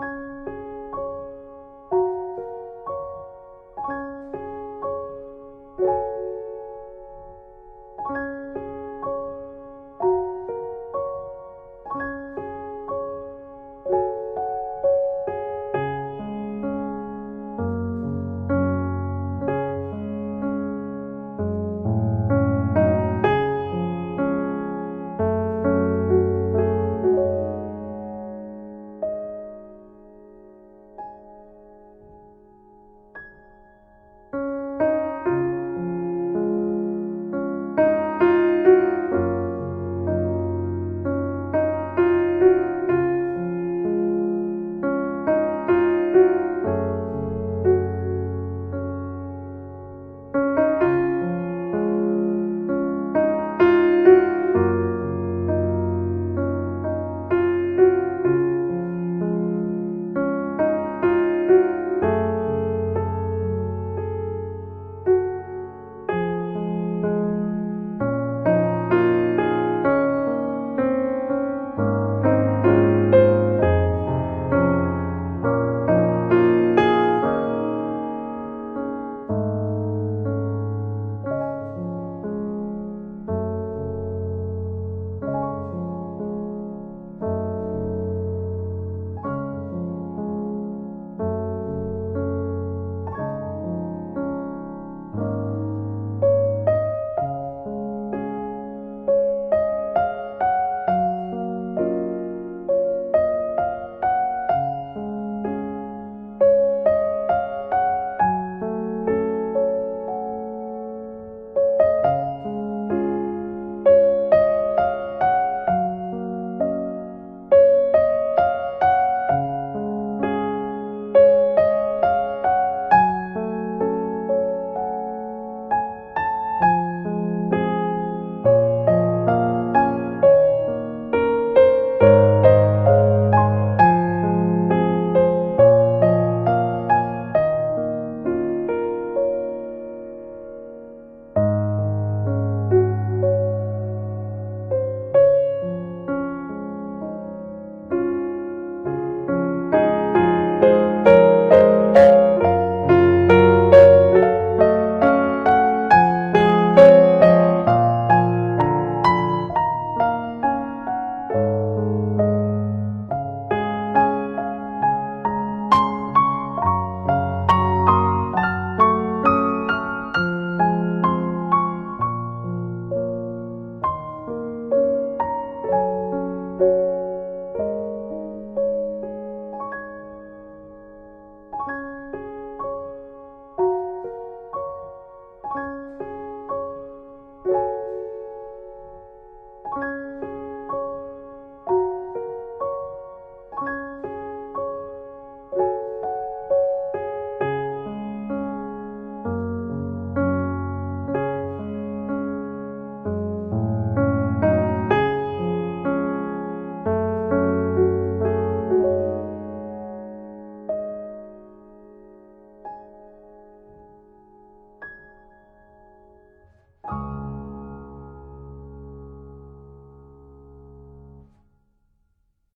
you